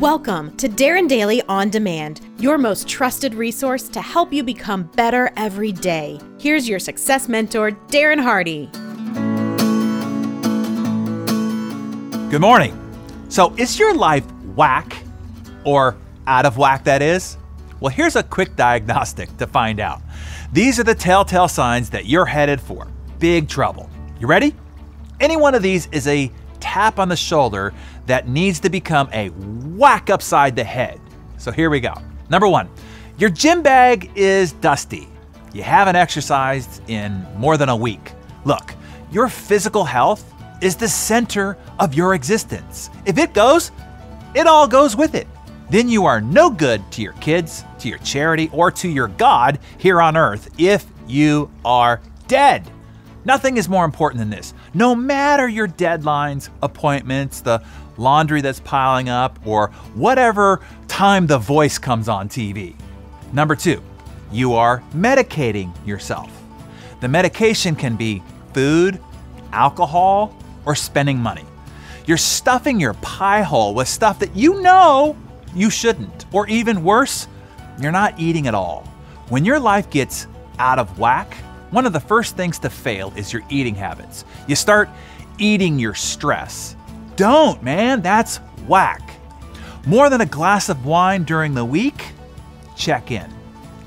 Welcome to Darren Daily On Demand, your most trusted resource to help you become better every day. Here's your success mentor, Darren Hardy. Good morning. So, is your life whack or out of whack, that is? Well, here's a quick diagnostic to find out. These are the telltale signs that you're headed for big trouble. You ready? Any one of these is a tap on the shoulder that needs to become a whack upside the head. So here we go. Number one, your gym bag is dusty. You haven't exercised in more than a week. Look, your physical health is the center of your existence. If it goes, it all goes with it. Then you are no good to your kids, to your charity, or to your God here on earth if you are dead. Nothing is more important than this. No matter your deadlines, appointments, the laundry that's piling up, or whatever time the voice comes on TV. Number two, you are medicating yourself. The medication can be food, alcohol, or spending money. You're stuffing your pie hole with stuff that you know you shouldn't, or even worse, you're not eating at all. When your life gets out of whack, one of the first things to fail is your eating habits. You start eating your stress. Don't, man, that's whack. More than a glass of wine during the week? Check in.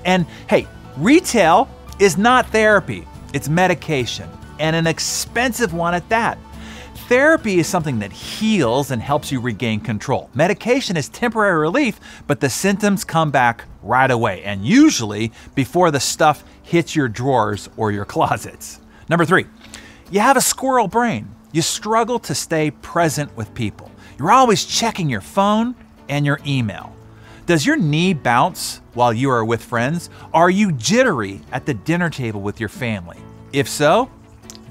And hey, retail is not therapy, it's medication, and an expensive one at that. Therapy is something that heals and helps you regain control. Medication is temporary relief, but the symptoms come back right away, and usually before the stuff hits your drawers or your closets. Number three, you have a squirrel brain. You struggle to stay present with people. You're always checking your phone and your email. Does your knee bounce while you are with friends? Are you jittery at the dinner table with your family? If so,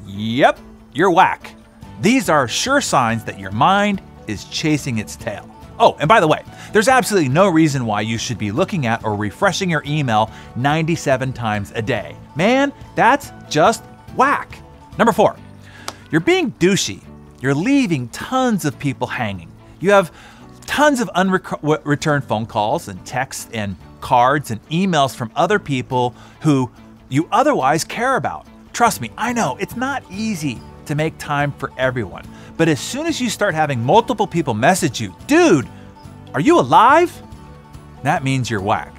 yep, you're whack. These are sure signs that your mind is chasing its tail. Oh, and by the way, there's absolutely no reason why you should be looking at or refreshing your email 97 times a day. Man, that's just whack. Number four, you're being douchey. You're leaving tons of people hanging. You have tons of unreturned phone calls and texts and cards and emails from other people who you otherwise care about. Trust me, I know it's not easy to make time for everyone. But as soon as you start having multiple people message you, dude, are you alive? That means you're whack.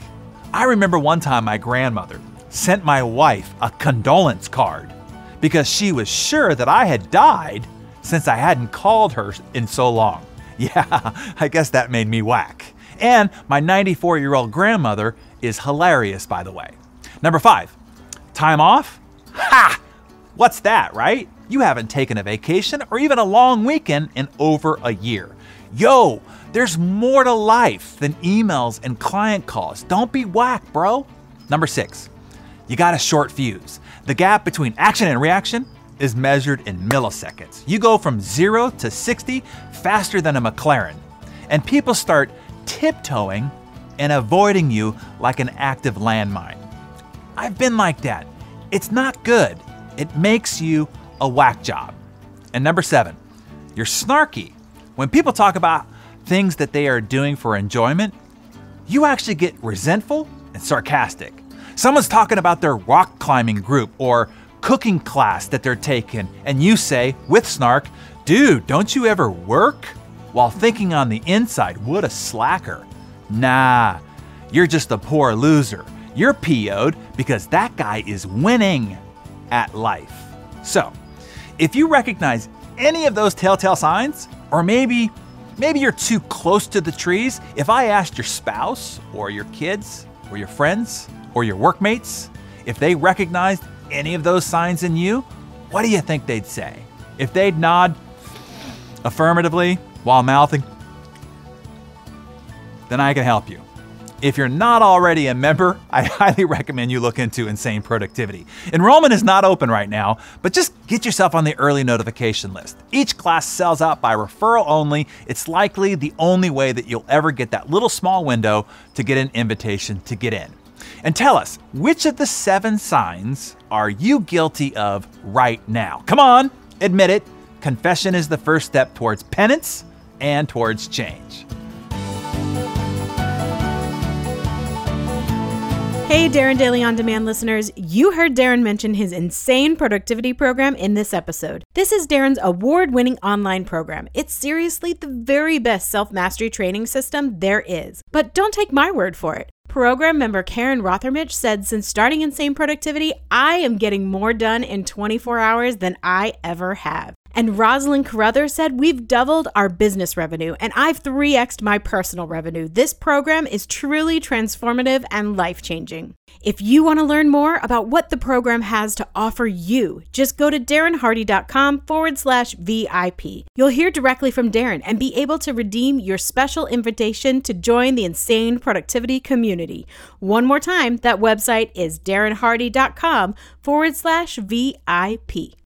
I remember one time my grandmother sent my wife a condolence card because she was sure that I had died since I hadn't called her in so long. Yeah, I guess that made me whack. And my 94 year old grandmother is hilarious, by the way. Number five, time off? Ha! What's that, right? You haven't taken a vacation or even a long weekend in over a year. Yo, there's more to life than emails and client calls. Don't be whack, bro. Number six, you got a short fuse. The gap between action and reaction is measured in milliseconds. You go from zero to 60 faster than a McLaren. And people start tiptoeing and avoiding you like an active landmine. I've been like that. It's not good. It makes you a whack job. And number seven, you're snarky. When people talk about things that they are doing for enjoyment, you actually get resentful and sarcastic. Someone's talking about their rock climbing group or cooking class that they're taking, and you say, with snark, dude, don't you ever work? While thinking on the inside, what a slacker. Nah, you're just a poor loser. You're PO'd because that guy is winning at life. So, if you recognize any of those telltale signs, or maybe maybe you're too close to the trees, if I asked your spouse or your kids or your friends or your workmates if they recognized any of those signs in you, what do you think they'd say? If they'd nod affirmatively while mouthing, then I can help you. If you're not already a member, I highly recommend you look into Insane Productivity. Enrollment is not open right now, but just get yourself on the early notification list. Each class sells out by referral only. It's likely the only way that you'll ever get that little small window to get an invitation to get in. And tell us, which of the seven signs are you guilty of right now? Come on, admit it. Confession is the first step towards penance and towards change. Hey, Darren Daily On Demand listeners, you heard Darren mention his insane productivity program in this episode. This is Darren's award winning online program. It's seriously the very best self mastery training system there is. But don't take my word for it. Program member Karen Rothermich said since starting Insane Productivity, I am getting more done in 24 hours than I ever have. And Rosalind Carruthers said, We've doubled our business revenue and I've 3xed my personal revenue. This program is truly transformative and life changing. If you want to learn more about what the program has to offer you, just go to darrenhardy.com forward slash VIP. You'll hear directly from Darren and be able to redeem your special invitation to join the Insane Productivity community. One more time, that website is darrenhardy.com forward slash VIP.